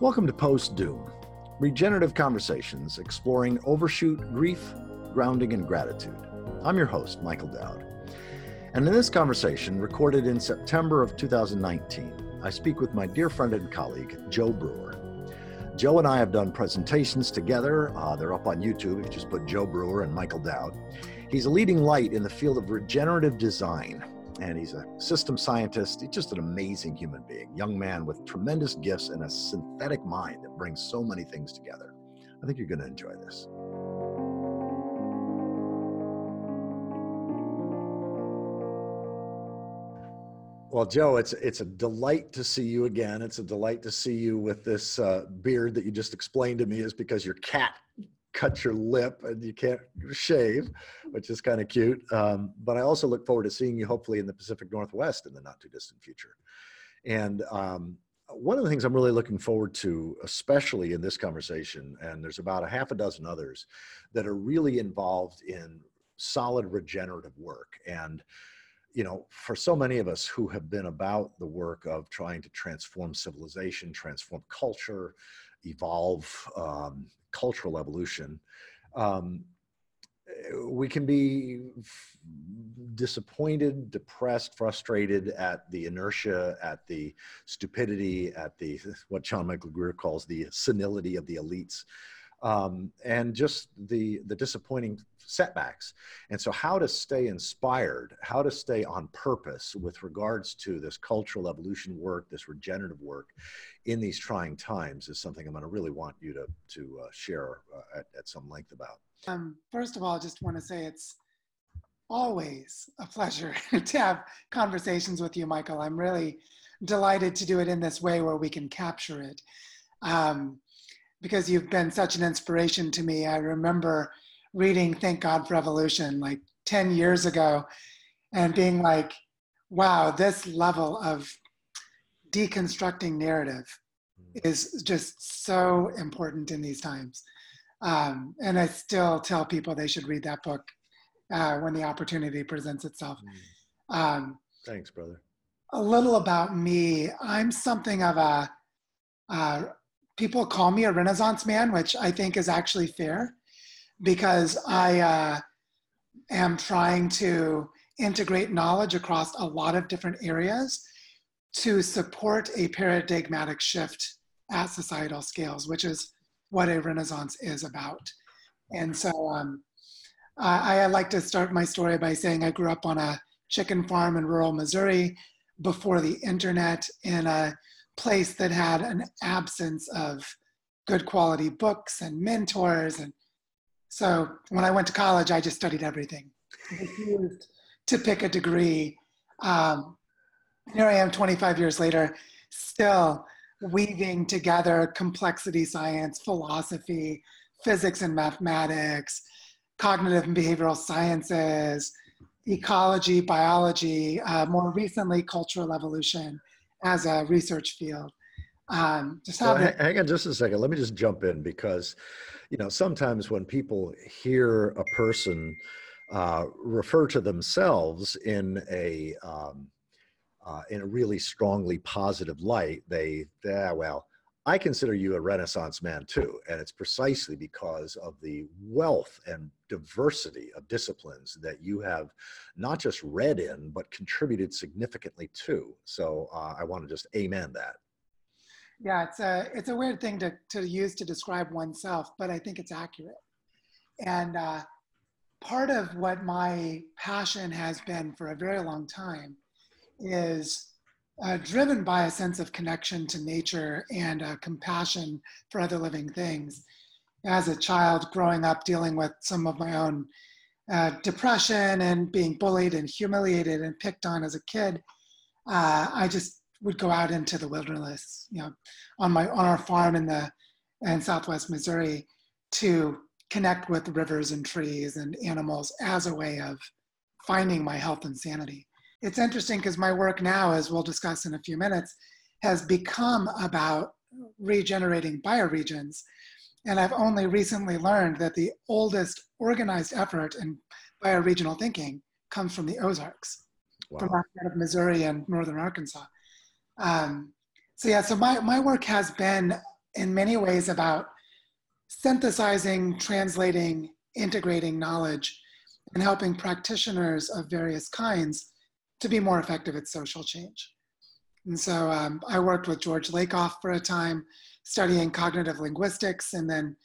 Welcome to Post Doom, regenerative conversations exploring overshoot, grief, grounding, and gratitude. I'm your host, Michael Dowd. And in this conversation, recorded in September of 2019, I speak with my dear friend and colleague, Joe Brewer. Joe and I have done presentations together. Uh, they're up on YouTube. You just put Joe Brewer and Michael Dowd. He's a leading light in the field of regenerative design, and he's a system scientist. He's just an amazing human being, young man with tremendous gifts and a synthetic mind that brings so many things together. I think you're going to enjoy this. Well, Joe, it's it's a delight to see you again. It's a delight to see you with this uh, beard that you just explained to me is because your cat cut your lip and you can't shave, which is kind of cute. Um, but I also look forward to seeing you hopefully in the Pacific Northwest in the not too distant future. And um, one of the things I'm really looking forward to, especially in this conversation, and there's about a half a dozen others that are really involved in solid regenerative work. And you know, for so many of us who have been about the work of trying to transform civilization, transform culture, evolve um, cultural evolution, um, we can be disappointed, depressed, frustrated at the inertia, at the stupidity, at the what John Michael Greer calls the senility of the elites, um, and just the the disappointing setbacks. And so, how to stay inspired, how to stay on purpose with regards to this cultural evolution work, this regenerative work in these trying times is something I'm going to really want you to, to uh, share uh, at, at some length about. Um, first of all, I just want to say it's always a pleasure to have conversations with you, Michael. I'm really delighted to do it in this way where we can capture it. Um, because you've been such an inspiration to me. I remember reading Thank God for Evolution like 10 years ago and being like, wow, this level of deconstructing narrative is just so important in these times. Um, and I still tell people they should read that book uh, when the opportunity presents itself. Mm. Um, Thanks, brother. A little about me. I'm something of a, uh, people call me a Renaissance man, which I think is actually fair because I uh, am trying to integrate knowledge across a lot of different areas to support a paradigmatic shift at societal scales, which is what a renaissance is about. And so um, I, I like to start my story by saying I grew up on a chicken farm in rural Missouri before the internet in a place that had an absence of good quality books and mentors and so when I went to college, I just studied everything. Refused to pick a degree. Um, here I am 25 years later, still weaving together complexity science, philosophy, physics and mathematics, cognitive and behavioral sciences, ecology, biology, uh, more recently, cultural evolution as a research field. Um, just well, hang on just a second. Let me just jump in because you know, sometimes when people hear a person uh, refer to themselves in a um, uh, in a really strongly positive light, they, yeah, well, I consider you a Renaissance man too, and it's precisely because of the wealth and diversity of disciplines that you have not just read in, but contributed significantly to. So uh, I want to just amen that. Yeah, it's a it's a weird thing to to use to describe oneself, but I think it's accurate. And uh, part of what my passion has been for a very long time is uh, driven by a sense of connection to nature and uh, compassion for other living things. As a child growing up dealing with some of my own uh, depression and being bullied and humiliated and picked on as a kid, uh, I just would go out into the wilderness, you know, on my on our farm in the in Southwest Missouri to connect with rivers and trees and animals as a way of finding my health and sanity. It's interesting because my work now, as we'll discuss in a few minutes, has become about regenerating bioregions. And I've only recently learned that the oldest organized effort in bioregional thinking comes from the Ozarks, wow. from part of Missouri and northern Arkansas. Um, so yeah, so my, my work has been in many ways about synthesizing, translating, integrating knowledge, and helping practitioners of various kinds to be more effective at social change. And so um, I worked with George Lakoff for a time, studying cognitive linguistics, and then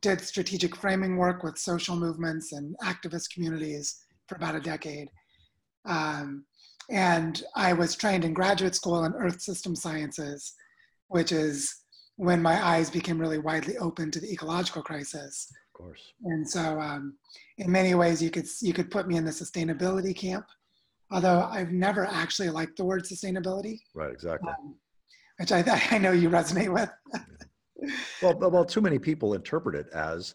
did strategic framing work with social movements and activist communities for about a decade. Um, and I was trained in graduate school in earth system sciences, which is when my eyes became really widely open to the ecological crisis. Of course. And so, um, in many ways, you could you could put me in the sustainability camp, although I've never actually liked the word sustainability, Right, exactly. um, which I, I know you resonate with. Well, well, too many people interpret it as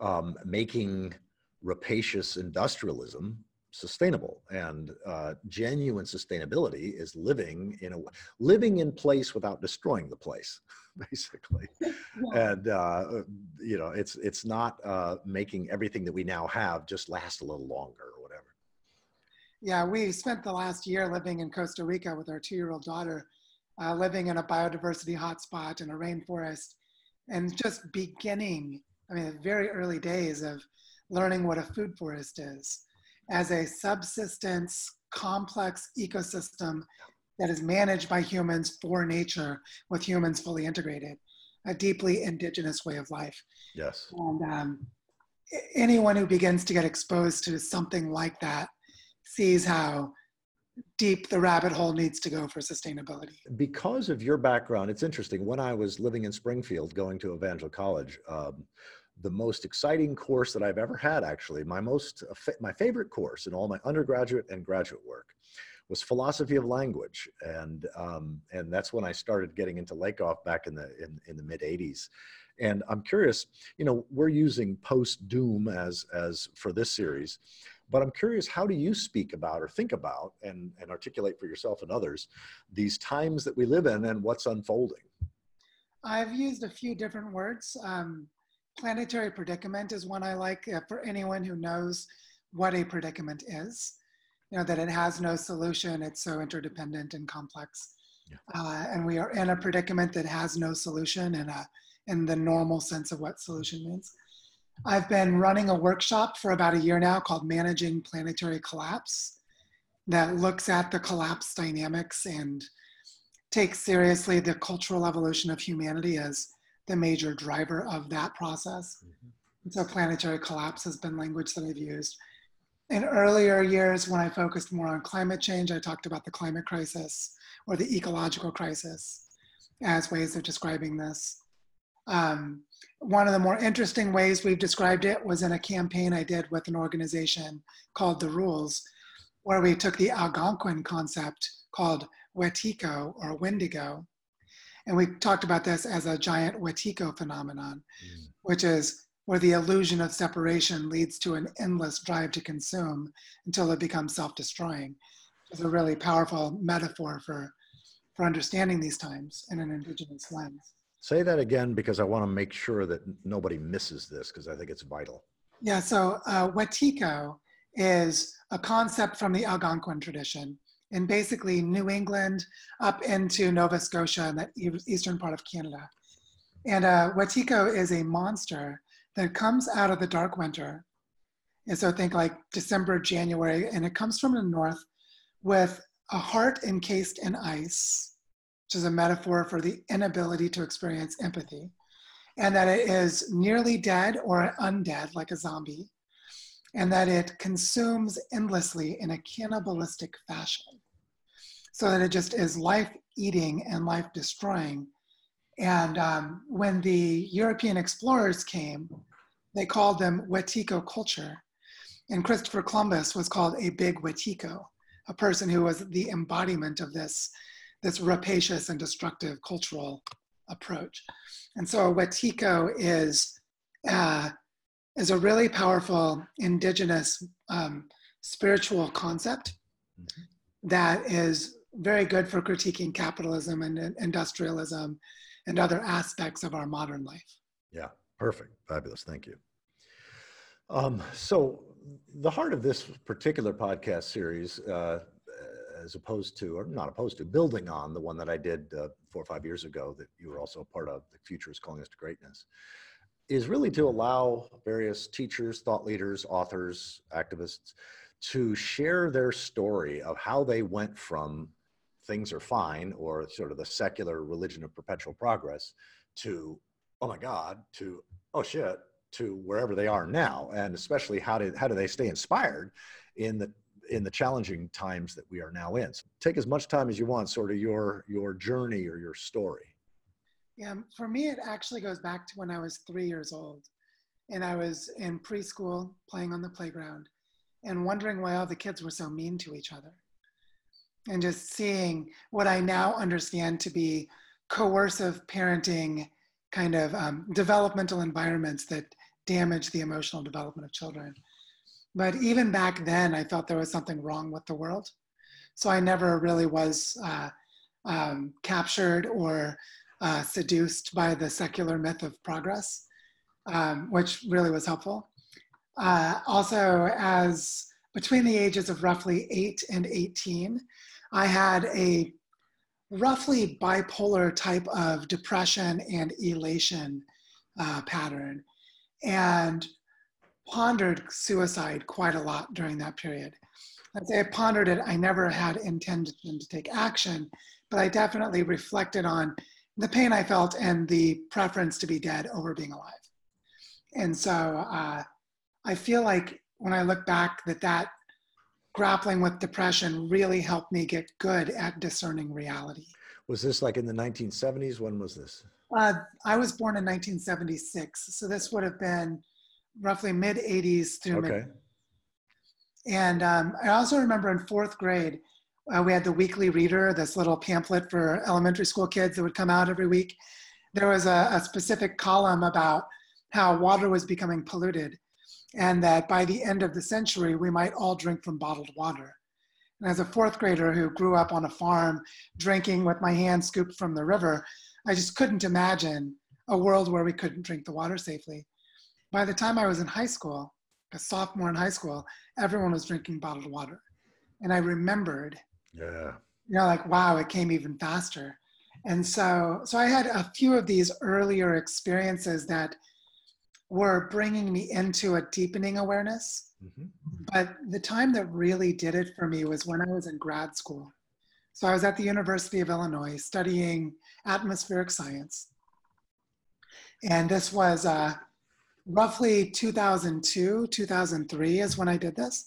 um, making rapacious industrialism sustainable, and uh, genuine sustainability is living in a living in place without destroying the place, basically. And uh, you know, it's it's not uh, making everything that we now have just last a little longer or whatever. Yeah, we spent the last year living in Costa Rica with our two-year-old daughter, uh, living in a biodiversity hotspot in a rainforest, and just beginning. I mean, the very early days of learning what a food forest is as a subsistence, complex ecosystem that is managed by humans for nature, with humans fully integrated, a deeply indigenous way of life. Yes. And um, anyone who begins to get exposed to something like that sees how deep the rabbit hole needs to go for sustainability. because of your background, it's interesting. When I was living in Springfield, going to Evangel College, um, the most exciting course that I've ever had, actually, my most uh, my favorite course in all my undergraduate and graduate work, was philosophy of language, and um, and that's when I started getting into Lakoff back in the in, in the mid '80s. And I'm curious, you know, we're using post doom as as for this series, but I'm curious, how do you speak about or think about and, and articulate for yourself and others these times that we live in and what's unfolding? I've used a few different words. Um, planetary predicament is one I like uh, for anyone who knows what a predicament is. You know, that it has no solution, it's so interdependent and complex. Yeah. Uh, and we are in a predicament that has no solution in, a, in the normal sense of what solution means. I've been running a workshop for about a year now called Managing Planetary Collapse that looks at the collapse dynamics and takes seriously the cultural evolution of humanity as the major driver of that process. And so planetary collapse has been language that I've used. In earlier years, when I focused more on climate change, I talked about the climate crisis or the ecological crisis as ways of describing this. Um, one of the more interesting ways we've described it was in a campaign I did with an organization called The Rules, where we took the Algonquin concept called Wetiko or Wendigo, and we talked about this as a giant Wetiko phenomenon, Mm. which is where the illusion of separation leads to an endless drive to consume until it becomes self-destroying. It's a really powerful metaphor for, for understanding these times in an indigenous lens. Say that again because I want to make sure that nobody misses this because I think it's vital. Yeah, so uh, Wetiko is a concept from the Algonquin tradition in basically New England up into Nova Scotia and that eastern part of Canada. And uh, Wetiko is a monster that comes out of the dark winter. And so think like December, January, and it comes from the north with a heart encased in ice, which is a metaphor for the inability to experience empathy, and that it is nearly dead or undead, like a zombie, and that it consumes endlessly in a cannibalistic fashion. So that it just is life eating and life destroying. And um, when the European explorers came, they called them Wetiko culture. And Christopher Columbus was called a big Wetiko, a person who was the embodiment of this, this rapacious and destructive cultural approach. And so a Wetiko is, uh, is a really powerful indigenous um, spiritual concept Mhm. that is very good for critiquing capitalism and and industrialism and other aspects of our modern life. Yeah, perfect. Fabulous. Thank you. Um, so, the heart of this particular podcast series, uh, as opposed to, or not opposed to, building on the one that I did uh, four or five years ago that you were also a part of, The Future is Calling Us to Greatness, is really to allow various teachers, thought leaders, authors, activists to share their story of how they went from things are fine or sort of the secular religion of perpetual progress to, oh my God, to, oh shit, to wherever they are now. And especially how do, how do they stay inspired in the in the challenging times that we are now in. So take as much time as you want, sort of your your journey or your story. Yeah, for me, it actually goes back to when I was three years old, and I was in preschool playing on the playground, and wondering why all the kids were so mean to each other, and just seeing what I now understand to be coercive parenting kind of um, developmental environments that damage the emotional development of children. But even back then, I thought there was something wrong with the world. So I never really was uh, um, captured or uh, seduced by the secular myth of progress, um, which really was helpful. Uh, also, as between the ages of roughly 8 and 18, I had a roughly bipolar type of depression and elation uh, pattern. And pondered suicide quite a lot during that period. I'd say I pondered it. I never had intention to take action, but I definitely reflected on the pain I felt and the preference to be dead over being alive. And so uh, I feel like when I look back, that that grappling with depression really helped me get good at discerning reality. Was this like in the 1970s? When was this? Uh, I was born in 1976, so this would have been roughly mid 80s through Okay. mid. And um, I also remember in fourth grade, uh, we had the weekly reader, this little pamphlet for elementary school kids that would come out every week. There was a, a specific column about how water was becoming polluted and that by the end of the century, we might all drink from bottled water. And as a fourth grader who grew up on a farm drinking with my hand scooped from the river, I just couldn't imagine a world where we couldn't drink the water safely by the time I was in high school, a sophomore in high school, everyone was drinking bottled water. And I remembered, Yeah. you know, like, wow, it came even faster. And so, so I had a few of these earlier experiences that were bringing me into a deepening awareness. Mhm. But the time that really did it for me was when I was in grad school. So I was at the University of Illinois studying atmospheric science. And this was uh, roughly 2002, 2003 is when I did this,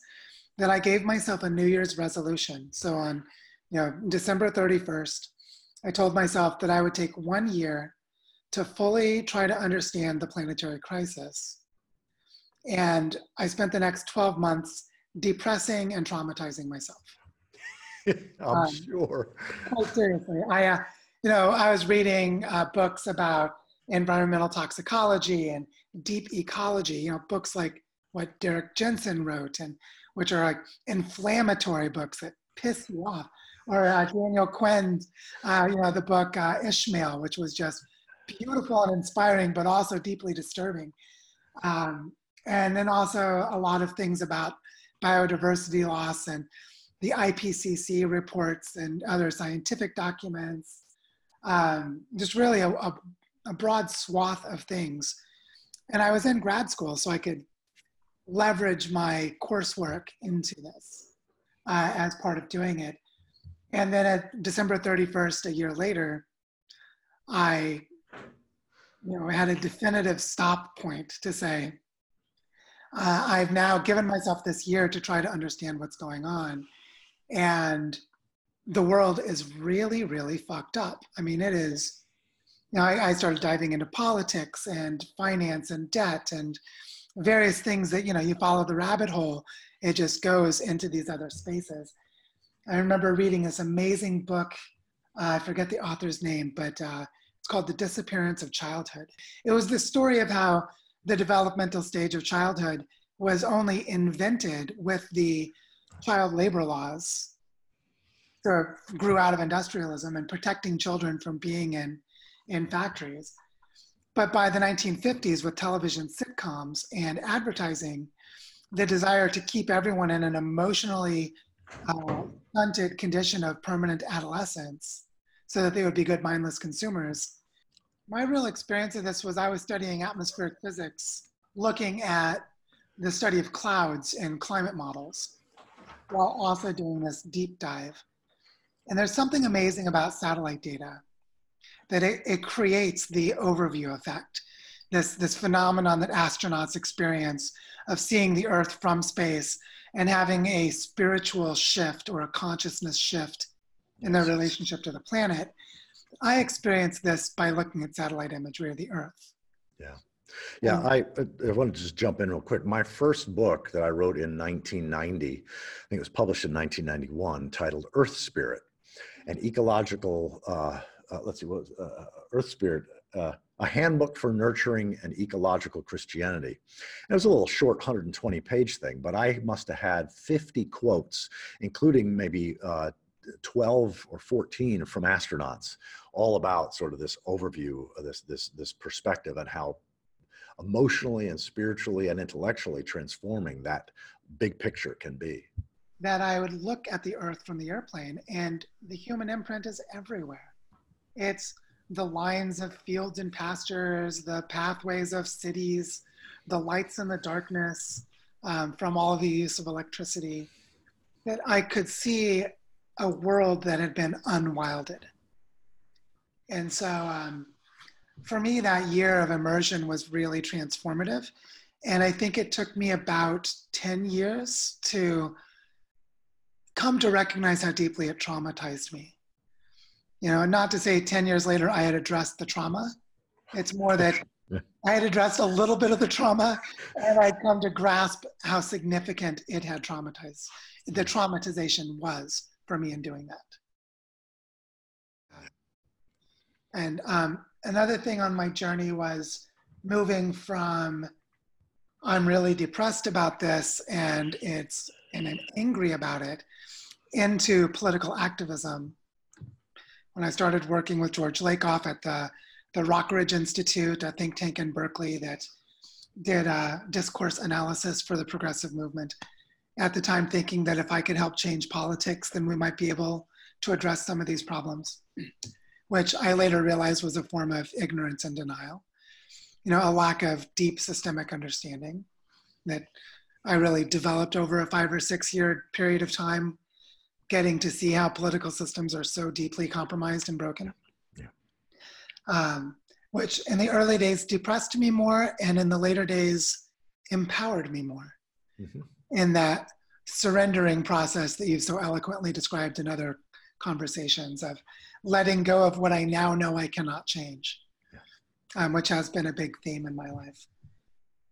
that I gave myself a New Year's resolution. So on you know, December 31st, I told myself that I would take one year to fully try to understand the planetary crisis. And I spent the next 12 months depressing and traumatizing myself. I'm Um, sure. Quite seriously, I, uh, you know, I was reading uh, books about environmental toxicology and deep ecology. You know, books like what Derrick Jensen wrote, and which are like inflammatory books that piss you off. Or uh, Daniel Quinn's, uh, you know, the book uh, Ishmael, which was just beautiful and inspiring, but also deeply disturbing. Um, and then also a lot of things about biodiversity loss and the IPCC reports and other scientific documents. Um, just really a, a, a broad swath of things. And I was in grad school, so I could leverage my coursework into this uh, as part of doing it. And then at December 31st, a year later, I you know, had a definitive stop point to say, uh, I've now given myself this year to try to understand what's going on. And the world is really, really fucked up. I mean, it is. Know, I, I started diving into politics and finance and debt and various things that, you know, you follow the rabbit hole, it just goes into these other spaces. I remember reading this amazing book. Uh, I forget the author's name, but uh, it's called The Disappearance of Childhood. It was the story of how the developmental stage of childhood was only invented with the child labor laws that grew out of industrialism and protecting children from being in, in factories. But by the 1950s, with television sitcoms and advertising, the desire to keep everyone in an emotionally uh, condition of permanent adolescence so that they would be good mindless consumers. My real experience of this was I was studying atmospheric physics, looking at the study of clouds and climate models, while also doing this deep dive. And there's something amazing about satellite data that it, it creates the overview effect, this, this phenomenon that astronauts experience of seeing the Earth from space and having a spiritual shift or a consciousness shift in their relationship to the planet. I experienced this by looking at satellite imagery of the Earth. Yeah. Yeah, I, I want to just jump in real quick. My first book that I wrote in 1990, I think it was published in 1991, titled Earth Spirit, an ecological, uh, uh, let's see, what was, uh, uh Earth Spirit, uh, a handbook for nurturing an ecological Christianity. And it was a little short 120 page thing, but I must have had 50 quotes, including maybe uh, 12 or 14 from astronauts, all about sort of this overview of this, this, this perspective and how emotionally and spiritually and intellectually transforming that big picture can be. That I would look at the earth from the airplane and the human imprint is everywhere. It's the lines of fields and pastures, the pathways of cities, the lights in the darkness um, from all the use of electricity, that I could see a world that had been unwilded. And so um, for me, that year of immersion was really transformative. And I think it took me about 10 years to come to recognize how deeply it traumatized me. You know, not to say 10 years later I had addressed the trauma. It's more that I had addressed a little bit of the trauma and I'd come to grasp how significant it had traumatized, the traumatization was for me in doing that. And um, another thing on my journey was moving from I'm really depressed about this and it's and I'm angry about it into political activism. When I started working with George Lakoff at the, the Rockridge Institute, a think tank in Berkeley that did a discourse analysis for the progressive movement. At the time, thinking that if I could help change politics, then we might be able to address some of these problems which I later realized was a form of ignorance and denial. You know, a lack of deep systemic understanding that I really developed over a five or six year period of time, getting to see how political systems are so deeply compromised and broken. Yeah. Um, which in the early days depressed me more, and in the later days empowered me more. Mm-hmm. In that surrendering process that you've so eloquently described in other conversations of letting go of what I now know I cannot change, um, which has been a big theme in my life.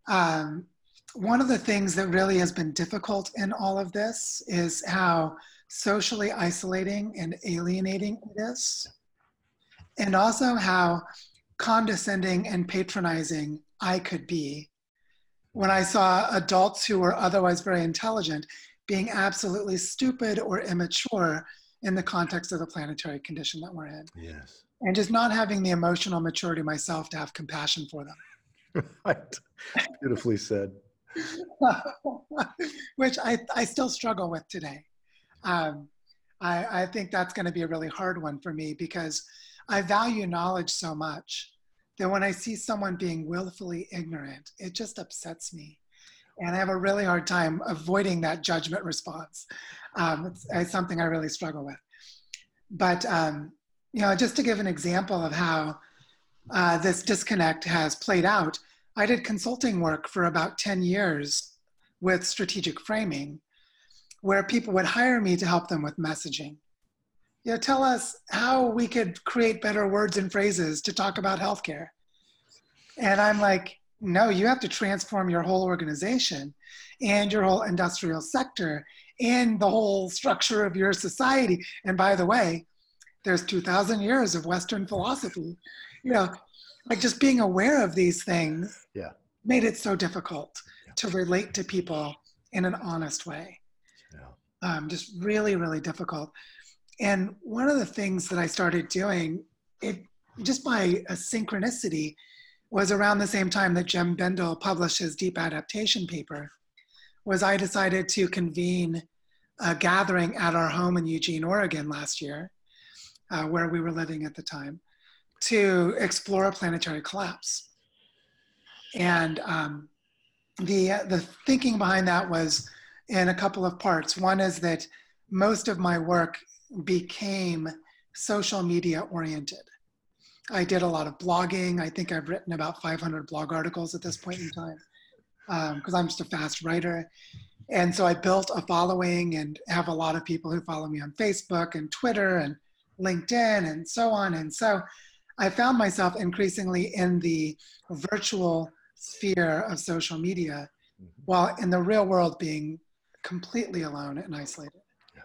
Um, one of the things that really has been difficult in all of this is how socially isolating and alienating it is, and also how condescending and patronizing I could be when I saw adults who were otherwise very intelligent being absolutely stupid or immature in the context of the planetary condition that we're in. Yes. And just not having the emotional maturity myself to have compassion for them. right. Beautifully said. Which I, I still struggle with today. Um, I, I think that's going to be a really hard one for me because I value knowledge so much that when I see someone being willfully ignorant, it just upsets me and I have a really hard time avoiding that judgment response. Um, it's, it's, something I really struggle with. But um, you know, just to give an example of how uh, this disconnect has played out, I did consulting work for about 10 years with strategic framing, where people would hire me to help them with messaging. You know, tell us how we could create better words and phrases to talk about healthcare. And I'm like, no, you have to transform your whole organization and your whole industrial sector and the whole structure of your society. And by the way, there's 2,000 years of Western philosophy. You know, like just being aware of these things yeah. made it so difficult yeah. to relate to people in an honest way. Um, just really, really difficult. And one of the things that I started doing, it just by a synchronicity, was around the same time that Jem Bendell published his deep adaptation paper, was I decided to convene a gathering at our home in Eugene, Oregon last year, uh, where we were living at the time, to explore a planetary collapse. And um, the, the thinking behind that was in a couple of parts. One is that most of my work became social media oriented. I did a lot of blogging. I think I've written about 500 blog articles at this point in time because um, I'm just a fast writer. And so I built a following and have a lot of people who follow me on Facebook and Twitter and LinkedIn and so on. And so I found myself increasingly in the virtual sphere of social media mm-hmm. while in the real world being completely alone and isolated. Yeah.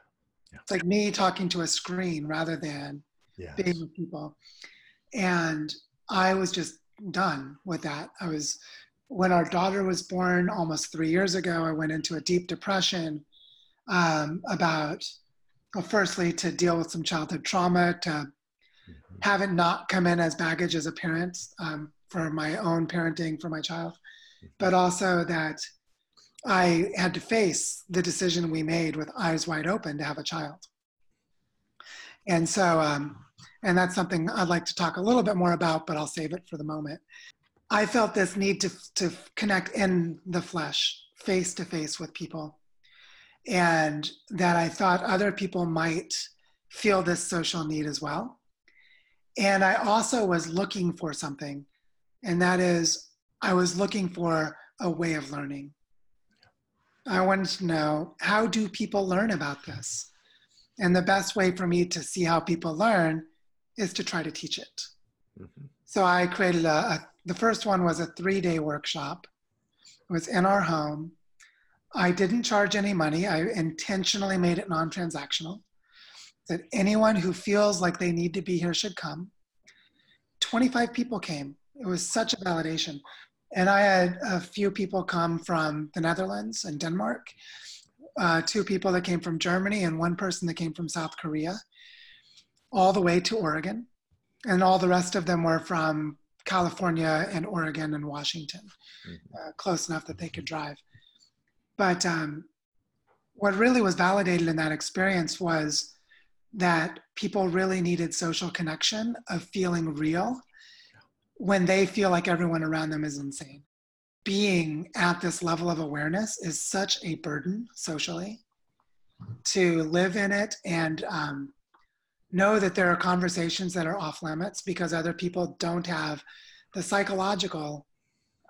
Yeah. It's like me talking to a screen rather than yes. being with people. And I was just done with that. I was, when our daughter was born almost three years ago, I went into a deep depression um, about, well, firstly, to deal with some childhood trauma, to mm-hmm. have it not come in as baggage as a parent um, for my own parenting for my child, mm-hmm. but also that I had to face the decision we made with eyes wide open to have a child. And so, um, and that's something I'd like to talk a little bit more about, but I'll save it for the moment. I felt this need to, to connect in the flesh, face to face with people, and that I thought other people might feel this social need as well. And I also was looking for something, and that is, I was looking for a way of learning. I wanted to know how do people learn about this? And the best way for me to see how people learn is to try to teach it. Mm-hmm. So I created a, a, the first one was a three day workshop. It was in our home. I didn't charge any money. I intentionally made it non transactional. That anyone who feels like they need to be here should come. 25 people came. It was such a validation. And I had a few people come from the Netherlands and Denmark, uh, two people that came from Germany, and one person that came from South Korea all the way to Oregon. And all the rest of them were from California and Oregon and Washington, mm-hmm. uh, close enough that they could drive. But um, what really was validated in that experience was that people really needed social connection of feeling real when they feel like everyone around them is insane. Being at this level of awareness is such a burden socially. To live in it and um, know that there are conversations that are off limits because other people don't have the psychological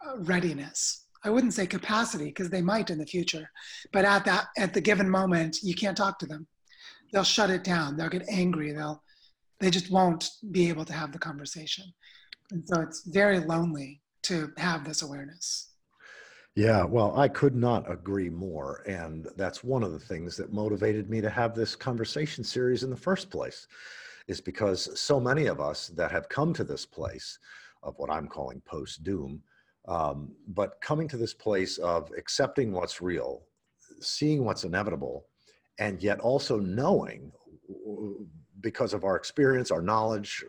uh, readiness. I wouldn't say capacity because they might in the future but at that at the given moment you can't talk to them. They'll shut it down. They'll get angry. They'll they just won't be able to have the conversation and so it's very lonely to have this awareness yeah, well, I could not agree more. And that's one of the things that motivated me to have this conversation series in the first place, is because so many of us that have come to this place of what I'm calling post doom, um, but coming to this place of accepting what's real, seeing what's inevitable, and yet also knowing because of our experience, our knowledge,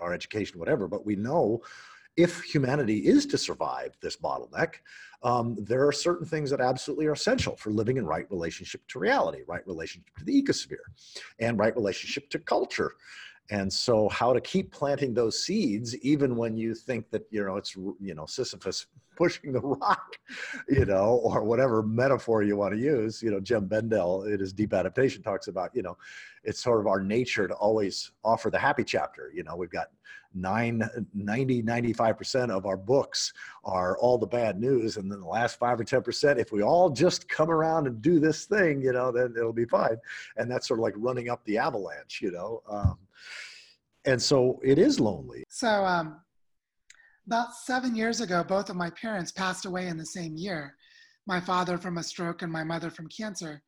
our education, whatever, but we know if humanity is to survive this bottleneck, um, there are certain things that absolutely are essential for living in right relationship to reality, right relationship to the ecosphere, and right relationship to culture. And so, how to keep planting those seeds, even when you think that you know it's you know Sisyphus pushing the rock, you know, or whatever metaphor you want to use. You know, Jem Bendell in his Deep Adaptation talks about you know, it's sort of our nature to always offer the happy chapter. You know, we've got nine, 90, 95% of our books are all the bad news. And then the last five or 10%, if we all just come around and do this thing, you know, then it'll be fine. And that's sort of like running up the avalanche, you know. Um, and so it is lonely. So, um, about seven years ago, both of my parents passed away in the same year my father from a stroke and my mother from cancer.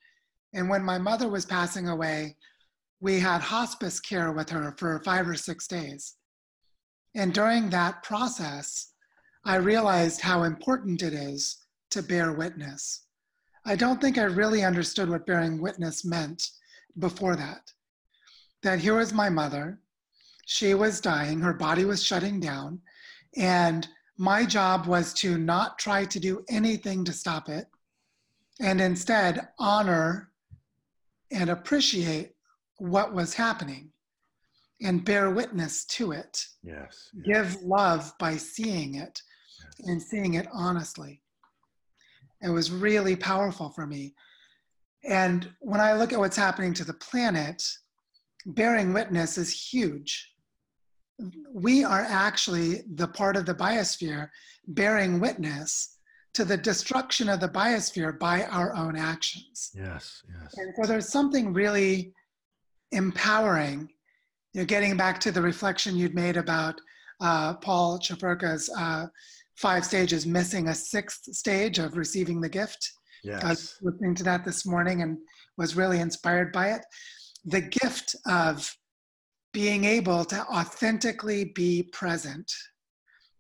And when my mother was passing away, we had hospice care with her for five or six days. And during that process, I realized how important it is to bear witness. I don't think I really understood what bearing witness meant before that. That here was my mother, she was dying, her body was shutting down, and my job was to not try to do anything to stop it, and instead honor and appreciate what was happening and bear witness to it. Yes. yes. Give love by seeing it yes. and seeing it honestly. It was really powerful for me. And when I look at what's happening to the planet, bearing witness is huge. We are actually the part of the biosphere bearing witness to the destruction of the biosphere by our own actions. Yes, yes. And so there's something really empowering. You know, getting back to the reflection you'd made about uh, Paul Chefurka's uh, five stages, missing a sixth stage of receiving the gift. Yes. I was listening to that this morning and was really inspired by it. The gift of being able to authentically be present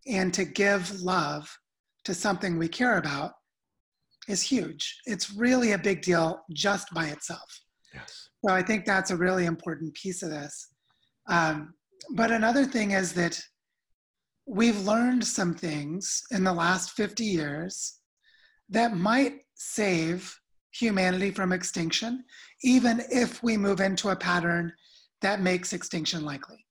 and to give love to something we care about is huge. It's really a big deal just by itself. Yes. So I think that's a really important piece of this. Um, but another thing is that we've learned some things in the last 50 years that might save humanity from extinction, even if we move into a pattern that makes extinction likely.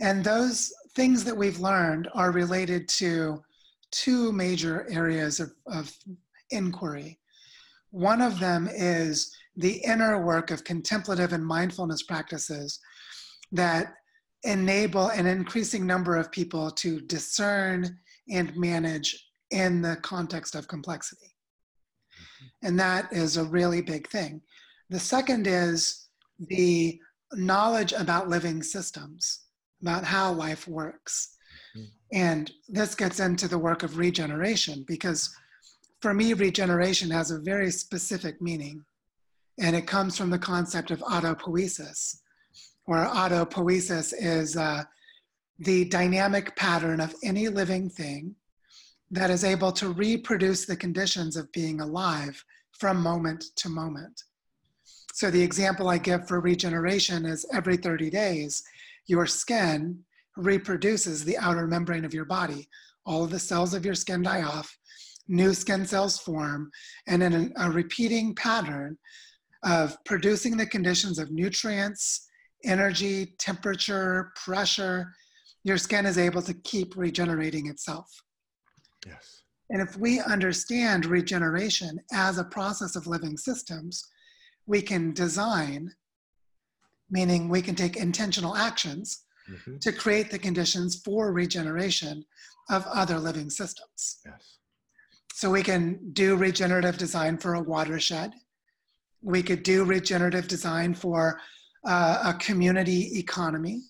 And those things that we've learned are related to two major areas of, of inquiry. One of them is the inner work of contemplative and mindfulness practices that enable an increasing number of people to discern and manage in the context of complexity. Mm-hmm. And that is a really big thing. The second is the knowledge about living systems, about how life works. And this gets into the work of regeneration because for me, regeneration has a very specific meaning. And it comes from the concept of autopoiesis, where autopoiesis is uh, the dynamic pattern of any living thing that is able to reproduce the conditions of being alive from moment to moment. So, the example I give for regeneration is every 30 days, your skin reproduces the outer membrane of your body. All of the cells of your skin die off, new skin cells form, and in a, a repeating pattern of producing the conditions of nutrients, energy, temperature, pressure, your skin is able to keep regenerating itself. Yes. And if we understand regeneration as a process of living systems, we can design, meaning we can take intentional actions Mhm. to create the conditions for regeneration of other living systems. Yes. So we can do regenerative design for a watershed. We could do regenerative design for uh, a community economy.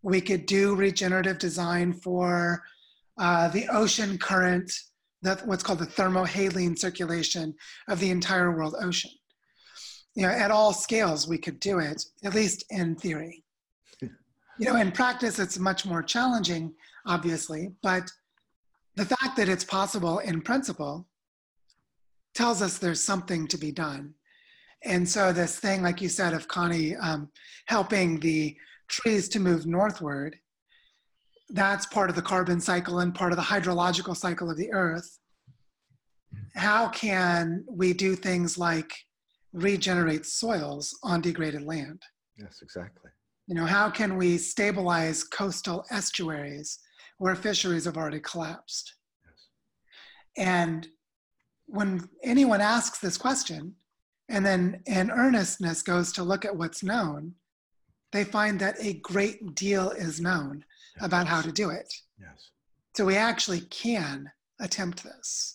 We could do regenerative design for uh, the ocean current, that what's called the thermohaline circulation of the entire world ocean. You know, at all scales, we could do it, at least in theory. You know, in practice, it's much more challenging, obviously, but the fact that it's possible in principle tells us there's something to be done. And so, this thing, like you said, of Connie um, helping the trees to move northward, that's part of the carbon cycle and part of the hydrological cycle of the earth. How can we do things like regenerate soils on degraded land? Yes, exactly. You know, how can we stabilize coastal estuaries where fisheries have already collapsed? Yes. And when anyone asks this question, and then in earnestness goes to look at what's known, they find that a great deal is known about how to do it. Yes. So we actually can attempt this.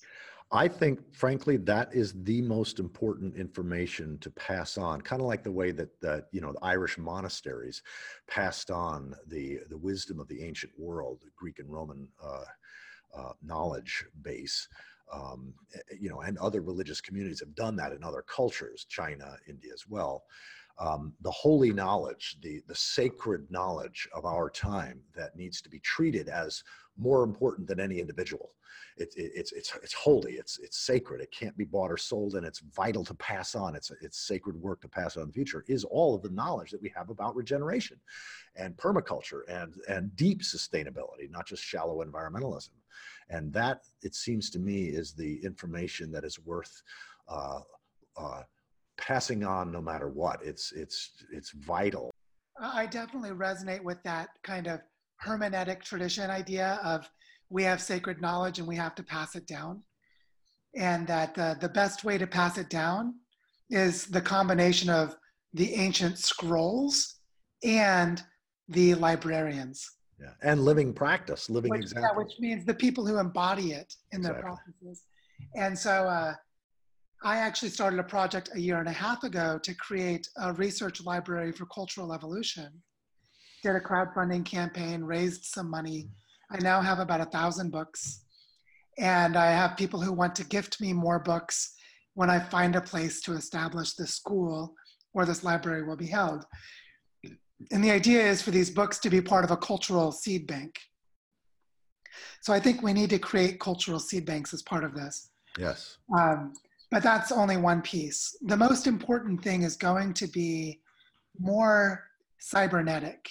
I think, frankly, that is the most important information to pass on. Kind of like the way that that you know the Irish monasteries passed on the the wisdom of the ancient world, the Greek and Roman uh, uh, knowledge base. Um, eh, you know, and other religious communities have done that in other cultures, China, India as well. Um, the holy knowledge, the the sacred knowledge of our time that needs to be treated as more important than any individual. It, it, it's it's it's holy it's it's sacred. It can't be bought or sold and it's vital to pass on. It's it's sacred work to pass on in the future is all of the knowledge that we have about regeneration and permaculture and and deep sustainability not just shallow environmentalism. And that it seems to me is the information that is worth uh, uh, passing on no matter what. It's it's it's vital. I definitely resonate with that kind of hermeneutic tradition idea of we have sacred knowledge and we have to pass it down. And that the, the best way to pass it down is the combination of the ancient scrolls and the librarians. Yeah. And living practice, living Which, example. yeah, which means the people who embody it in their Exactly. practices. And so uh, I actually started a project a year and a half ago to create a research library for cultural evolution. Did a crowdfunding campaign, raised some money. I now have about a thousand books. And I have people who want to gift me more books when I find a place to establish this school where this library will be held. And the idea is for these books to be part of a cultural seed bank. So I think we need to create cultural seed banks as part of this. yes. Um, but that's only one piece. The most important thing is going to be more cybernetic,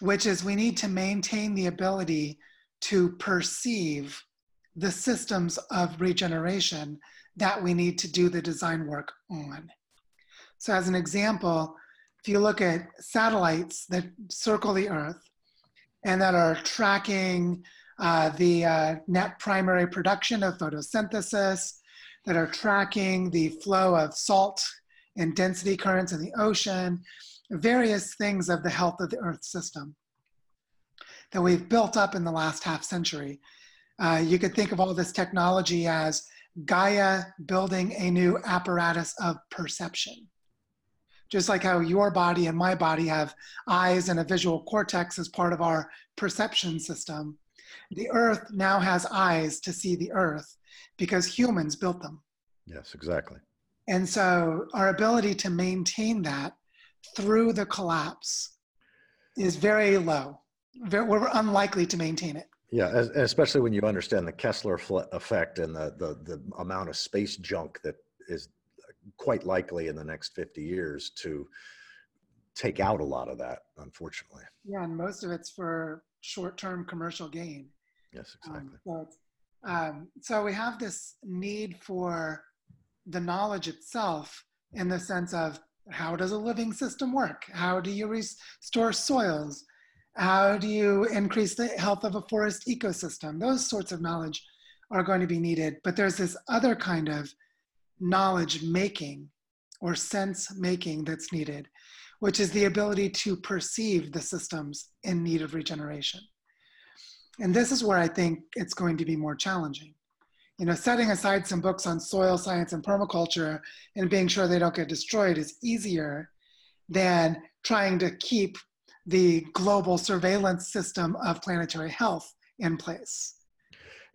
which is we need to maintain the ability to perceive the systems of regeneration that we need to do the design work on. So, as an example, if you look at satellites that circle the Earth and that are tracking uh, the uh, net primary production of photosynthesis, that are tracking the flow of salt and density currents in the ocean, various things of the health of the Earth system that we've built up in the last half century. Uh, you could think of all this technology as Gaia building a new apparatus of perception. Just like how your body and my body have eyes and a visual cortex as part of our perception system, the Earth now has eyes to see the Earth because humans built them. Yes, exactly. And so our ability to maintain that through the collapse is very low. We're unlikely to maintain it. Yeah, especially when you understand the Kessler effect and the, the the amount of space junk that is quite likely in the next 50 years to take out a lot of that, unfortunately. Yeah, and most of it's for short-term commercial gain. Yes, Um, exactly. so, it's- um, so we have this need for the knowledge itself in the sense of how does a living system work? How do you restore soils? How do you increase the health of a forest ecosystem? Those sorts of knowledge are going to be needed. But there's this other kind of knowledge making or sense making that's needed, which is the ability to perceive the systems in need of regeneration. And this is where I think it's going to be more challenging. You know, setting aside some books on soil science and permaculture and being sure they don't get destroyed is easier than trying to keep the global surveillance system of planetary health in place.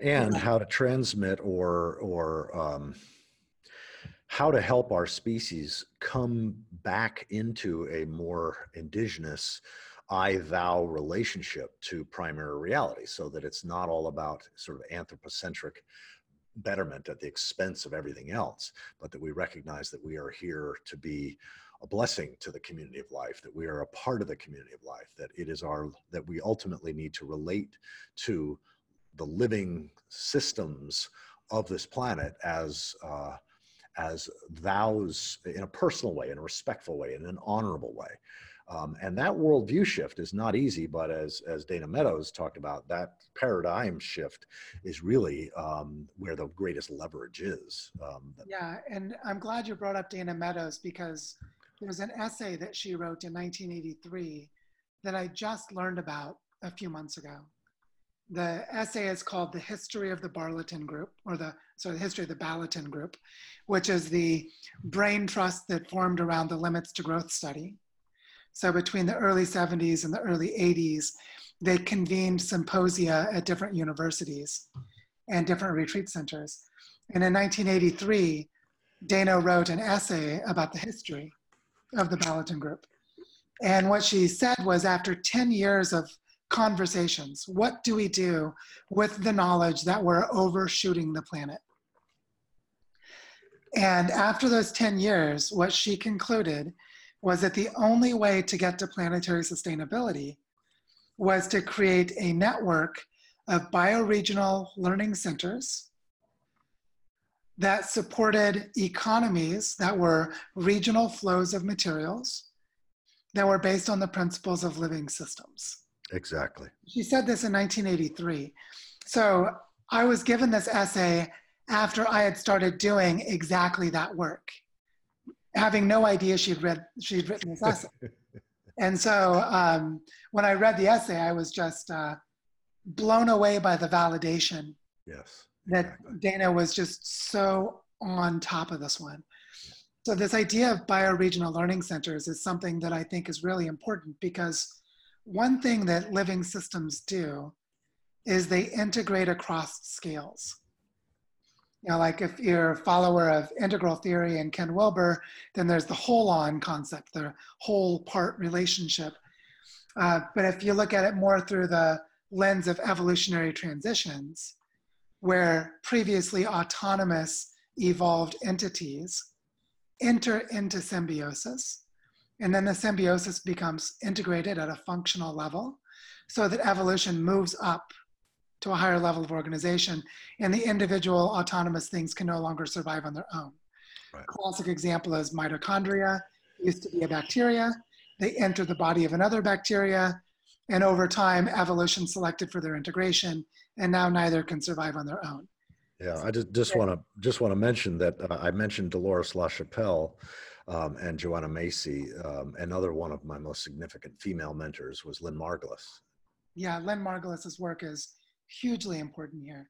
and how to transmit or or um, how to help our species come back into a more indigenous I thou relationship to primary reality so that it's not all about sort of anthropocentric betterment at the expense of everything else, but that we recognize that we are here to be a blessing to the community of life, that we are a part of the community of life, that it is our, that we ultimately need to relate to the living systems of this planet as, uh, as thous in a personal way, in a respectful way, in an honorable way. Um, and that worldview shift is not easy, but as as Dana Meadows talked about, that paradigm shift is really um, where the greatest leverage is. Um, Yeah, and I'm glad you brought up Dana Meadows because there's an essay that she wrote in 1983 that I just learned about a few months ago. The essay is called The History of the Barleton Group, or the, sorry, the History of the Balaton Group, which is the brain trust that formed around the Limits to Growth study. So between the early 70s and the early 80s, they convened symposia at different universities and different retreat centers. And in 1983, Dana wrote an essay about the history of the Balaton Group. And what she said was after 10 years of conversations, what do we do with the knowledge that we're overshooting the planet? And after those 10 years, what she concluded was that the only way to get to planetary sustainability was to create a network of bioregional learning centers that supported economies that were regional flows of materials that were based on the principles of living systems. Exactly. She said this in 1983. So I was given this essay after I had started doing exactly that work, having no idea she'd read she'd written this essay. and so um, when I read the essay, I was just uh, blown away by the validation Yes. that. Dana was just so on top of this one. So this idea of bioregional learning centers is something that I think is really important because one thing that living systems do is they integrate across scales. You know, like if you're a follower of integral theory and Ken Wilber, then there's the holon concept, the whole part relationship. Uh, but if you look at it more through the lens of evolutionary transitions, where previously autonomous evolved entities enter into symbiosis. And then the symbiosis becomes integrated at a functional level so that evolution moves up to a higher level of organization and the individual autonomous things can no longer survive on their own. Right. Classic example is mitochondria used to be a bacteria. They enter the body of another bacteria and over time evolution selected for their integration and now neither can survive on their own. Yeah, I just just want to just want to mention that uh, I mentioned Dolores LaChapelle um, and Joanna Macy. Um, another one of my most significant female mentors was Lynn Margulis. Yeah, Lynn Margulis's work is hugely important here.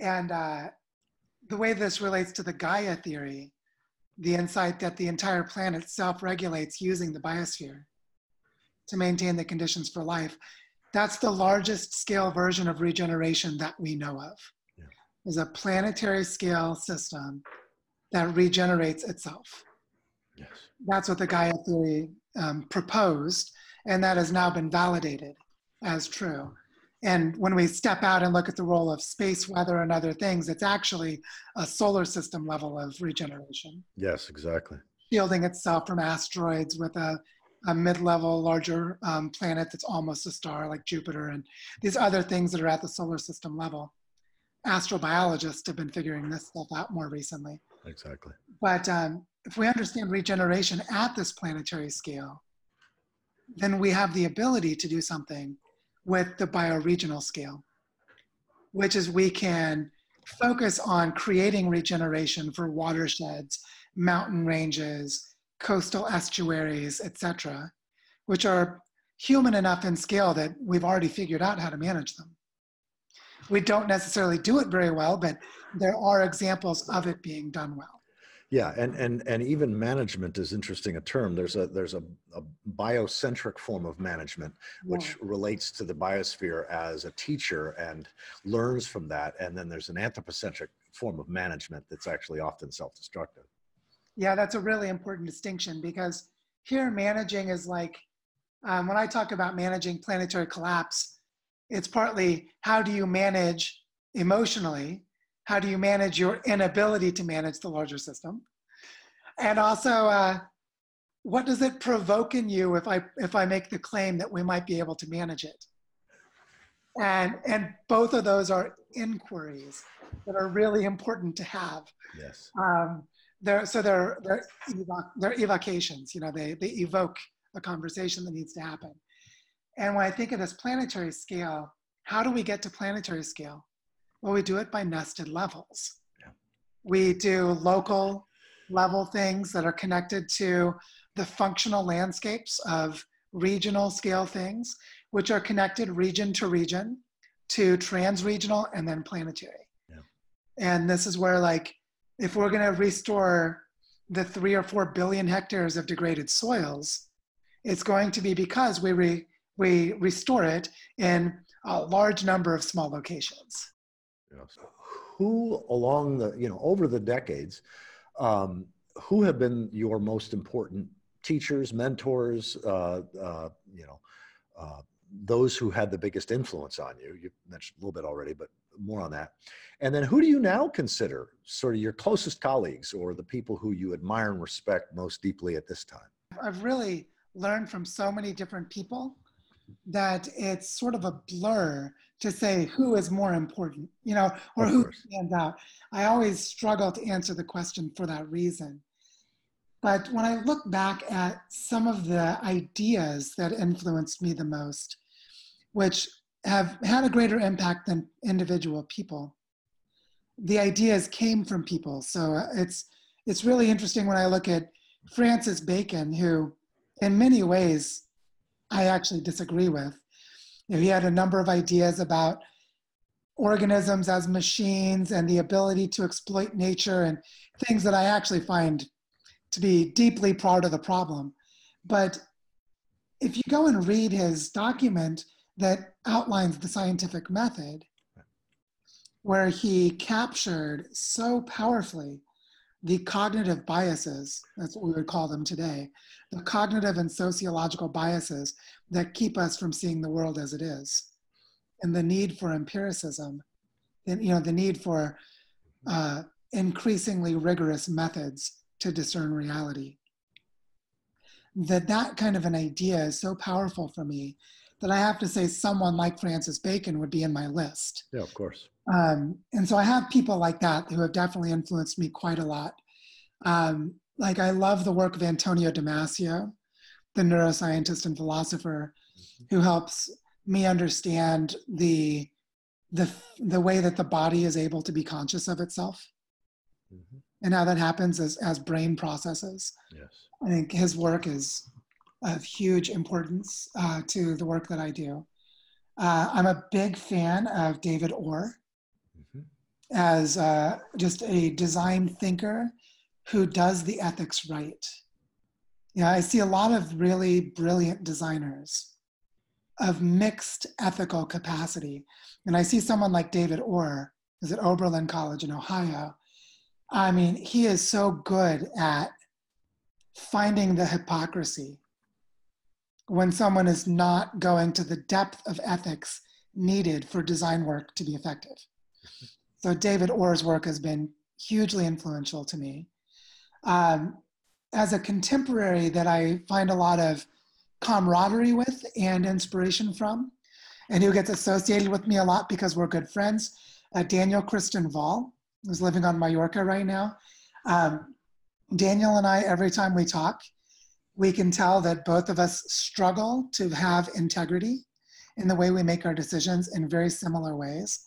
And uh, the way this relates to the Gaia theory, the insight that the entire planet self-regulates using the biosphere to maintain the conditions for life, that's the largest scale version of regeneration that we know of. Yeah. Is a planetary scale system that regenerates itself. Yes. That's what the Gaia theory um, proposed, and that has now been validated as true. And when we step out and look at the role of space weather and other things, it's actually a solar system level of regeneration, Yes, exactly. shielding itself from asteroids with a, a mid level, larger um, planet that's almost a star like Jupiter, and these other things that are at the solar system level. Astrobiologists have been figuring this stuff out more recently. Exactly. But um, if we understand regeneration at this planetary scale, then we have the ability to do something with the bioregional scale, which is we can focus on creating regeneration for watersheds, mountain ranges, coastal estuaries, etc., which are human enough in scale that we've already figured out how to manage them. We don't necessarily do it very well, but there are examples of it being done well. Yeah, and and and even management is interesting a term. There's a there's a, a biocentric form of management which Yeah. relates to the biosphere as a teacher and learns from that. And then there's an anthropocentric form of management that's actually often self-destructive. Yeah, that's a really important distinction because here managing is like um, when I talk about managing planetary collapse, it's partly how do you manage emotionally? How do you manage your inability to manage the larger system? And also, uh, what does it provoke in you if I if I make the claim that we might be able to manage it? And and both of those are inquiries that are really important to have Yes. um, they're so they're they're, evoc- they're evocations you know they they evoke a conversation that needs to happen and when i think of this planetary scale how do we get to planetary scale well we do it by nested levels Yeah. we do local level things that are connected to the functional landscapes of regional scale things which are connected region to region to trans-regional and then planetary Yeah. and this is where like if we're going to restore the three or four billion hectares of degraded soils, it's going to be because we re, we restore it in a large number of small locations. Who along the, you know, over the decades, um, who have been your most important teachers, mentors, uh, uh, you know, uh, those who had the biggest influence on you? You mentioned a little bit already, but more on that. And then who do you now consider sort of your closest colleagues or the people who you admire and respect most deeply at this time? I've really learned from so many different people that it's sort of a blur to say who is more important, you know, or Of who course. stands out. I always struggle to answer the question for that reason. But when I look back at some of the ideas that influenced me the most, which have had a greater impact than individual people, the ideas came from people. So it's it's really interesting when I look at Francis Bacon, who in many ways I actually disagree with. You know, he had a number of ideas about organisms as machines and the ability to exploit nature and things that I actually find to be deeply part of the problem. But if you go and read his document that outlines the scientific method, where he captured so powerfully the cognitive biases, that's what we would call them today, the cognitive and sociological biases that keep us from seeing the world as it is, and the need for empiricism, and you know the need for uh, increasingly rigorous methods to discern reality. That that kind of an idea is so powerful for me that I have to say someone like Francis Bacon would be in my list. Yeah, of course. Um, and so I have people like that who have definitely influenced me quite a lot. Um, like I love the work of Antonio Damasio, the neuroscientist and philosopher, who helps me understand the the the way that the body is able to be conscious of itself Mhm. and how that happens as as brain processes. Yes. I think his work is of huge importance uh, to the work that I do. Uh, I'm a big fan of David Orr Mhm. as uh, just a design thinker who does the ethics right. Yeah, I see a lot of really brilliant designers of mixed ethical capacity. And I see someone like David Orr, who's at Oberlin College in Ohio. I mean, he is so good at finding the hypocrisy when someone is not going to the depth of ethics needed for design work to be effective. So David Orr's work has been hugely influential to me. Um, as a contemporary that I find a lot of camaraderie with and inspiration from, and who gets associated with me a lot because we're good friends, uh, Daniel Christian Wahl, who's living on Mallorca right now. Um, Daniel and I, every time we talk, we can tell that both of us struggle to have integrity in the way we make our decisions in very similar ways.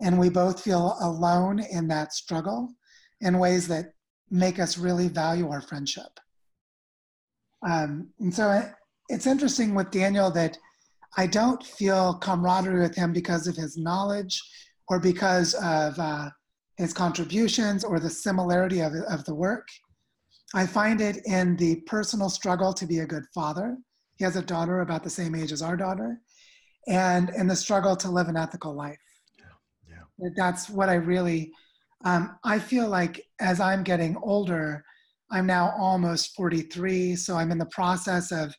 And we both feel alone in that struggle in ways that make us really value our friendship. Um, and so it, it's interesting with Daniel that I don't feel camaraderie with him because of his knowledge or because of uh, his contributions or the similarity of, of the work. I find it in the personal struggle to be a good father. He has a daughter about the same age as our daughter, and in the struggle to live an ethical life. Yeah. yeah. That's what I really, um, I feel like as I'm getting older, I'm now almost 43, so I'm in the process of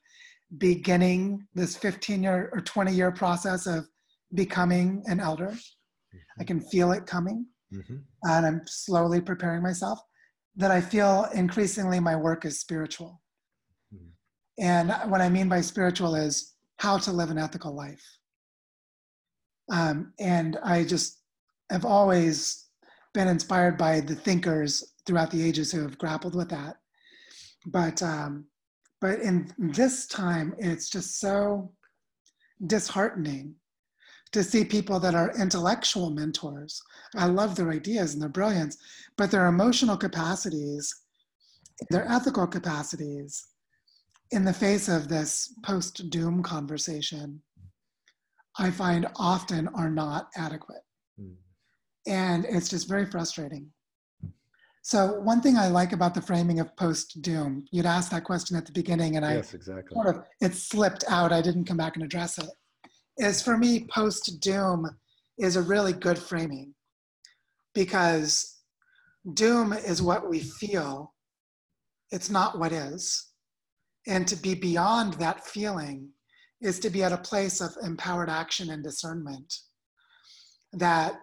beginning this 15 year or 20 year process of becoming an elder. I can feel it coming, Mhm. and I'm slowly preparing myself. That I feel increasingly my work is spiritual. Mhm. And what I mean by spiritual is how to live an ethical life. Um, and I just have always been inspired by the thinkers throughout the ages who have grappled with that. But um, but in this time, it's just so disheartening to see people that are intellectual mentors. I love their ideas and their brilliance, but their emotional capacities, their ethical capacities, in the face of this post doom conversation, I find often are not adequate. Mm. And it's just very frustrating. So, one thing I like about the framing of post doom, you'd asked that question at the beginning, and I Yes, exactly. sort of it slipped out. I didn't come back and address it. Is for me, post doom is a really good framing because doom is what we feel, it's not what is. And to be beyond that feeling is to be at a place of empowered action and discernment that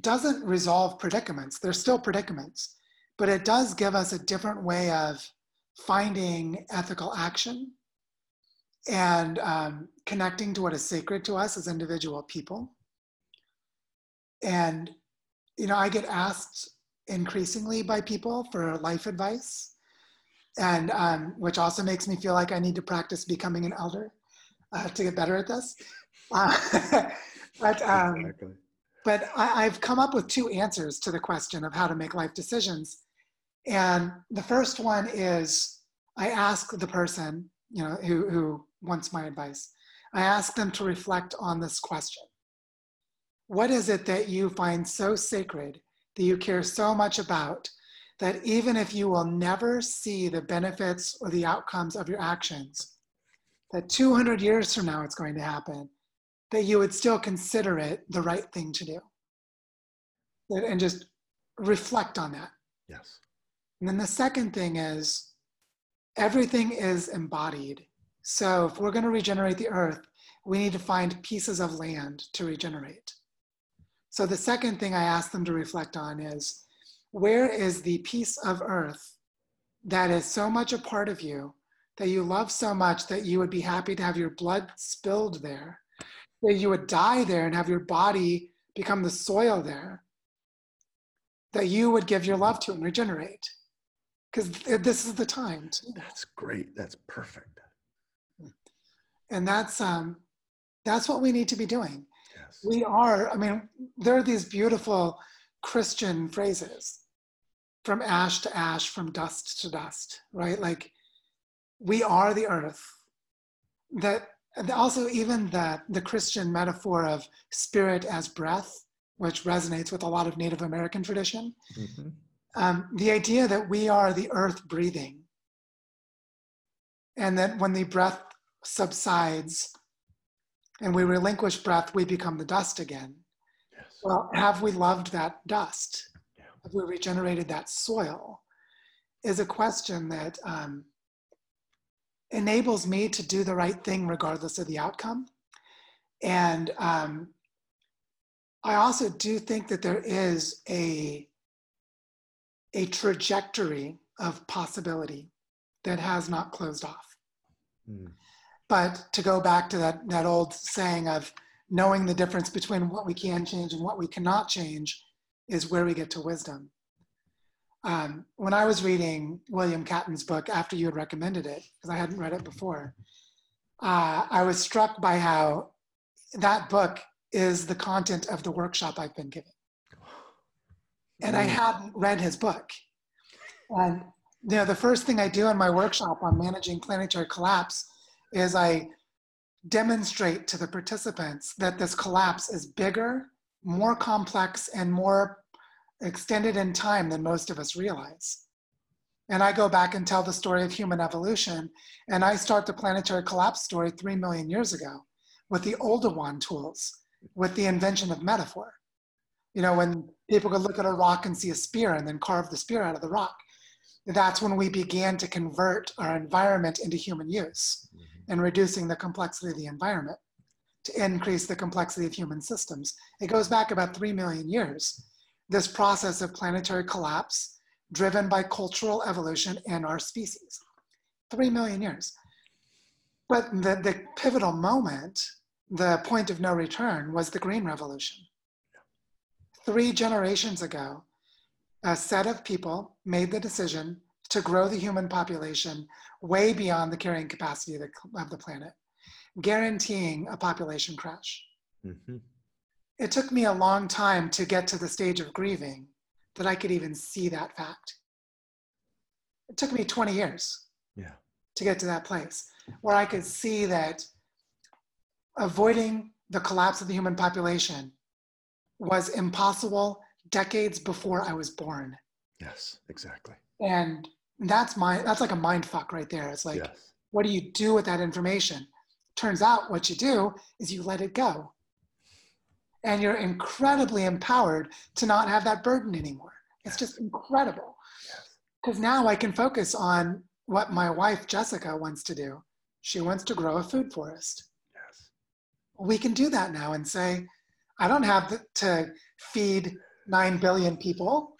doesn't resolve predicaments. They're still predicaments, but it does give us a different way of finding ethical action and um, connecting to what is sacred to us as individual people. And, you know, I get asked increasingly by people for life advice, and um, which also makes me feel like I need to practice becoming an elder uh, to get better at this. Uh, but um, exactly. but I, I've come up with two answers to the question of how to make life decisions. And the first one is I ask the person, you know, who, who wants my advice, I ask them to reflect on this question. What is it that you find so sacred that you care so much about that even if you will never see the benefits or the outcomes of your actions, that 200 years from now it's going to happen, that you would still consider it the right thing to do? And just reflect on that. Yes. And then the second thing is everything is embodied. So if we're going to regenerate the earth, we need to find pieces of land to regenerate. So the second thing I ask them to reflect on is where is the piece of earth that is so much a part of you that you love so much that you would be happy to have your blood spilled there, that you would die there and have your body become the soil there, that you would give your love to and regenerate because this is the time. To. That's great. That's perfect. And that's um, that's what we need to be doing. Yes. We are. I mean, there are these beautiful Christian phrases, from ash to ash, from dust to dust, right? Like, we are the earth. That also even the the Christian metaphor of spirit as breath, which resonates with a lot of Native American tradition. Mm-hmm um, the idea that we are the earth breathing, and that when the breath subsides and we relinquish breath, we become the dust again. Yes. Well, have we loved that dust? Yeah. Have we regenerated that soil? Is a question that um, enables me to do the right thing regardless of the outcome. And um, I also do think that there is a a trajectory of possibility that has not closed off. Mm. But to go back to that, that old saying of knowing the difference between what we can change and what we cannot change is where we get to wisdom. Um, when I was reading William Catton's book after you had recommended it, because I hadn't read it before, uh, I was struck by how that book is the content of the workshop I've been giving and I mm. hadn't read his book. And you know, the first thing I do in my workshop on managing planetary collapse is I demonstrate to the participants that this collapse is bigger, more complex, and more extended in time than most of us realize. And I go back and tell the story of human evolution, and I start the planetary collapse story three million years ago with the Oldowan tools, with the invention of metaphor. You know, when people could look at a rock and see a spear and then carve the spear out of the rock. That's when we began to convert our environment into human use mm-hmm. And reducing the complexity of the environment to increase the complexity of human systems. It goes back about 3 million years. This process of planetary collapse driven by cultural evolution in our species. 3 million years. But the, the pivotal moment, the point of no return, was the Green Revolution three generations ago, a set of people made the decision to grow the human population way beyond the carrying capacity of the, of the planet, guaranteeing a population crash. Mm-hmm. It took me a long time to get to the stage of grieving that I could even see that fact. It took me 20 years yeah. to get to that place where I could see that avoiding the collapse of the human population was impossible decades before I was born. Yes, exactly. And that's my that's like a mind fuck right there. It's like, yes. what do you do with that information? Turns out what you do is you let it go. And you're incredibly empowered to not have that burden anymore. It's just incredible. Because yes. now I can focus on what my wife Jessica wants to do. She wants to grow a food forest. Yes. We can do that now and say, I don't have to feed 9 billion people.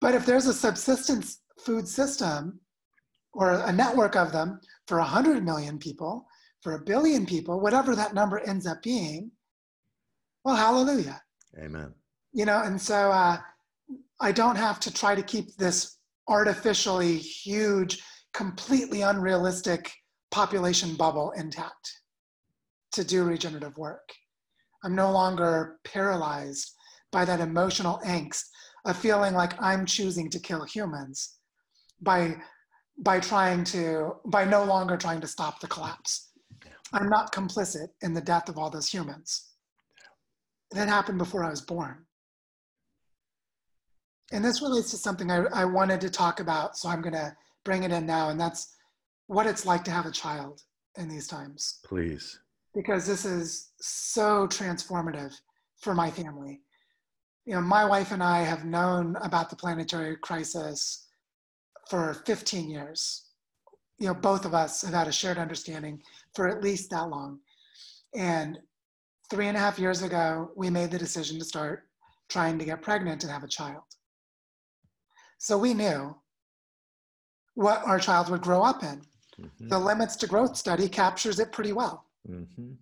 But if there's a subsistence food system or a network of them for 100 million people, for a billion people, whatever that number ends up being, well, hallelujah. Amen. You know, and so uh, I don't have to try to keep this artificially huge, completely unrealistic population bubble intact to do regenerative work. I'm no longer paralyzed by that emotional angst of feeling like I'm choosing to kill humans by by trying to by no longer trying to stop the collapse. I'm not complicit in the death of all those humans. That happened before I was born. And this relates to something I, I wanted to talk about, so I'm going to bring it in now, and that's what it's like to have a child in these times. Please. Because this is so transformative for my family. You know, my wife and I have known about the planetary crisis for 15 years. You know, both of us have had a shared understanding for at least that long. And three and a half years ago, we made the decision to start trying to get pregnant and have a child. So we knew what our child would grow up in. Mhm. The limits to growth study captures it pretty well. Mhm.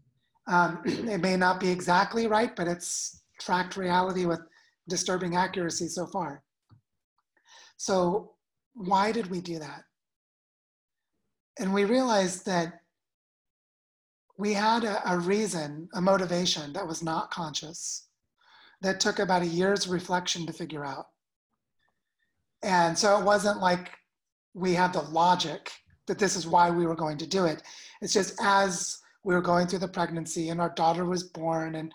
Um, it may not be exactly right, but it's tracked reality with disturbing accuracy so far. So, why did we do that? And we realized that we had a, a reason, a motivation that was not conscious, that took about a year's reflection to figure out. And so it wasn't like we had the logic that this is why we were going to do it. It's just as we were going through the pregnancy and our daughter was born and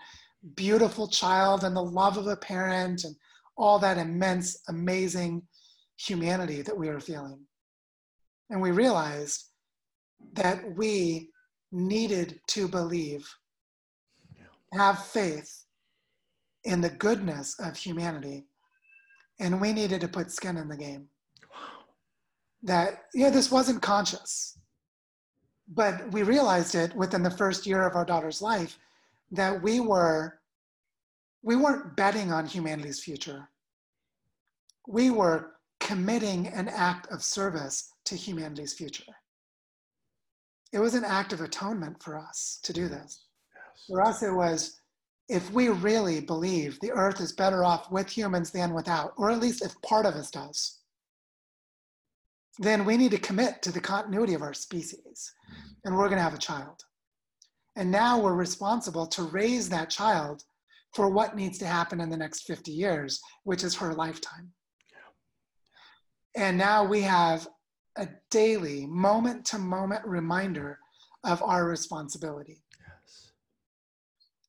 beautiful child and the love of a parent and all that immense, amazing humanity that we were feeling. And we realized that we needed to believe, have faith in the goodness of humanity. And we needed to put skin in the game. That, yeah, this wasn't conscious. But we realized it within the first year of our daughter's life that we were we weren't betting on humanity's future. We were committing an act of service to humanity's future. It was an act of atonement for us to do mm-hmm. this. Yes. For us, it was if we really believe the earth is better off with humans than without, or at least if part of us does, then we need to commit to the continuity of our species and we're going to have a child. And now we're responsible to raise that child for what needs to happen in the next 50 years, which is her lifetime. And now we have a daily, moment to moment reminder of our responsibility. Yes.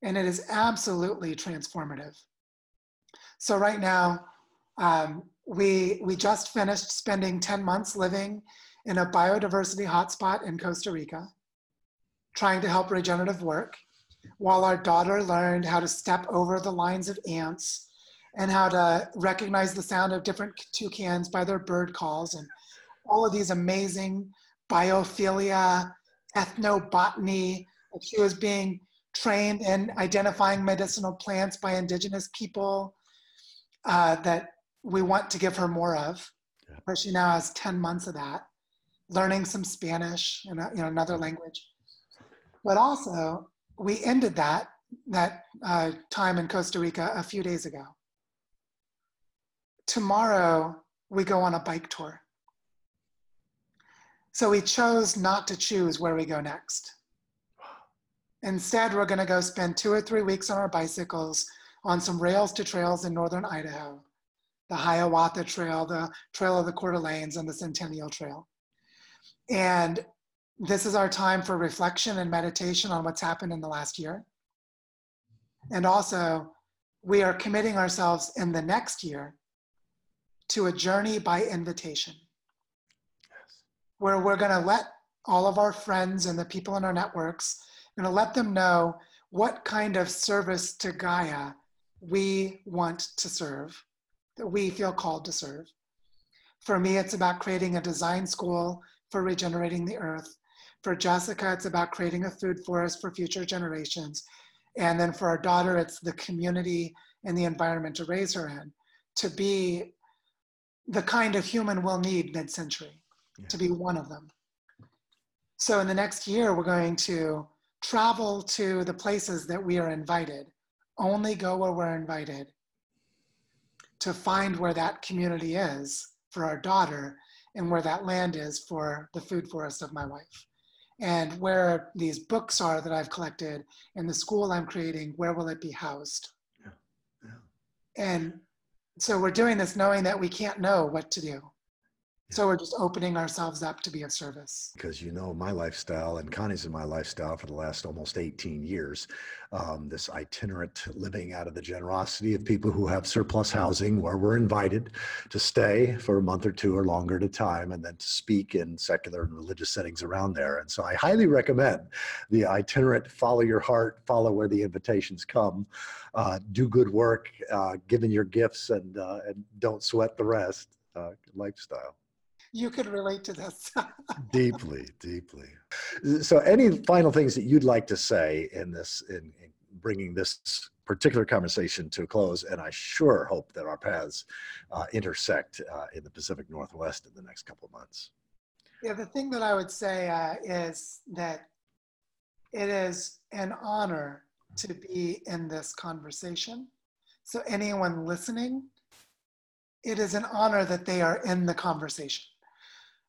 And it is absolutely transformative. So, right now, um, we, we just finished spending 10 months living in a biodiversity hotspot in Costa Rica, trying to help regenerative work, while our daughter learned how to step over the lines of ants and how to recognize the sound of different toucans by their bird calls and all of these amazing biophilia, ethnobotany. She was being trained in identifying medicinal plants by indigenous people uh, that we want to give her more of. But she now has 10 months of that, learning some Spanish and you know, another language. But also, we ended that that uh, time in Costa Rica a few days ago. Tomorrow we go on a bike tour. So we chose not to choose where we go next. Instead, we're going to go spend two or three weeks on our bicycles on some rails to trails in northern Idaho, the Hiawatha Trail, the Trail of the Coeur d'Alenes, and the Centennial Trail. And this is our time for reflection and meditation on what's happened in the last year. And also, we are committing ourselves in the next year to a journey by invitation, Yes. where we're going to let all of our friends and the people in our networks, going to let them know what kind of service to Gaia we want to serve, that we feel called to serve. For me, it's about creating a design school for regenerating the earth. For Jessica, it's about creating a food forest for future generations. And then for our daughter, it's the community and the environment to raise her in, to be the kind of human we'll need mid century, to be one of them. So in the next year, we're going to travel to the places that we are invited, only go where we're invited to find where that community is for our daughter and where that land is for the food forest of my wife. And where these books are that I've collected and the school I'm creating, where will it be housed? Yeah, yeah. And so we're doing this knowing that we can't know what to do. So we're just opening ourselves up to be of service. because you know my lifestyle and Connie's in my lifestyle for the last almost 18 years. Um, this itinerant living out of the generosity of people who have surplus housing where we're invited to stay for a month or two or longer at a time and then to speak in secular and religious settings around there. And so I highly recommend the itinerant follow your heart, follow where the invitations come, uh, do good work, uh, given your gifts and, uh, and don't sweat the rest uh, lifestyle. You could relate to this. deeply deeply so any final things that you'd like to say in this in, in bringing this particular conversation to a close and i sure hope that our paths uh, intersect uh, in the pacific northwest in the next couple of months yeah, the thing that I would say uh, is that it is an honor to be in this conversation. So, anyone listening, it is an honor that they are in the conversation.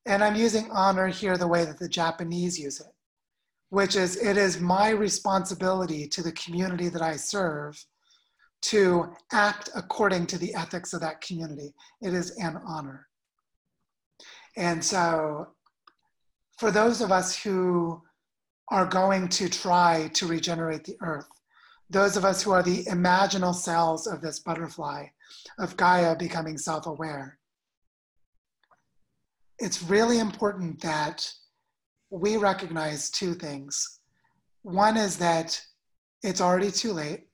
And I'm using honor here the way that the Japanese use it, which is it is my responsibility to the community that I serve to act according to the ethics of that community. It is an honor. And so, for those of us who are going to try to regenerate the earth, those of us who are the imaginal cells of this butterfly, of Gaia becoming self aware, it's really important that we recognize two things. One is that it's already too late,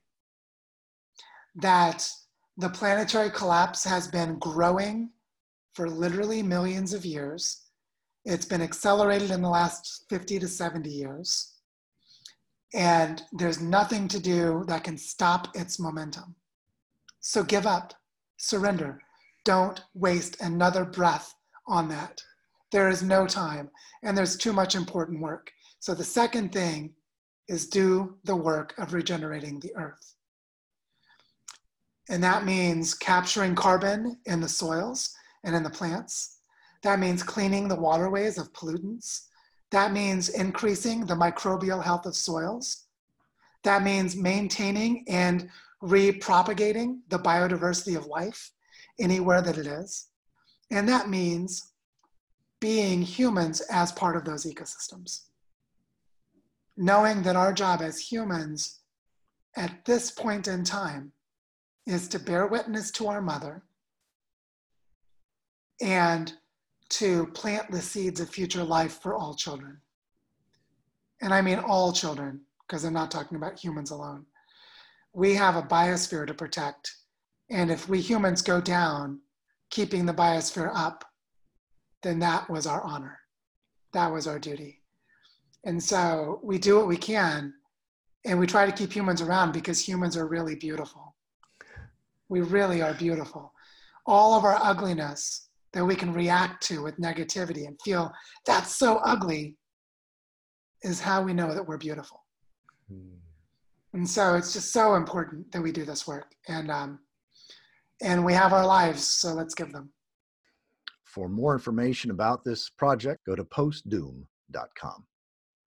that the planetary collapse has been growing for literally millions of years. It's been accelerated in the last 50 to 70 years. And there's nothing to do that can stop its momentum. So give up, surrender. Don't waste another breath on that. There is no time, and there's too much important work. So the second thing is do the work of regenerating the earth. And that means capturing carbon in the soils and in the plants. That means cleaning the waterways of pollutants. That means increasing the microbial health of soils. That means maintaining and repropagating the biodiversity of life anywhere that it is. And that means being humans as part of those ecosystems. Knowing that our job as humans at this point in time is to bear witness to our mother and to plant the seeds of future life for all children. And I mean all children, because I'm not talking about humans alone. We have a biosphere to protect. And if we humans go down, keeping the biosphere up, then that was our honor. That was our duty. And so we do what we can and we try to keep humans around because humans are really beautiful. We really are beautiful. All of our ugliness that we can react to with negativity and feel that's so ugly is how we know that we're beautiful. Hmm. And so it's just so important that we do this work. And um, and we have our lives, so let's give them. for more information about this project go to postdoom.com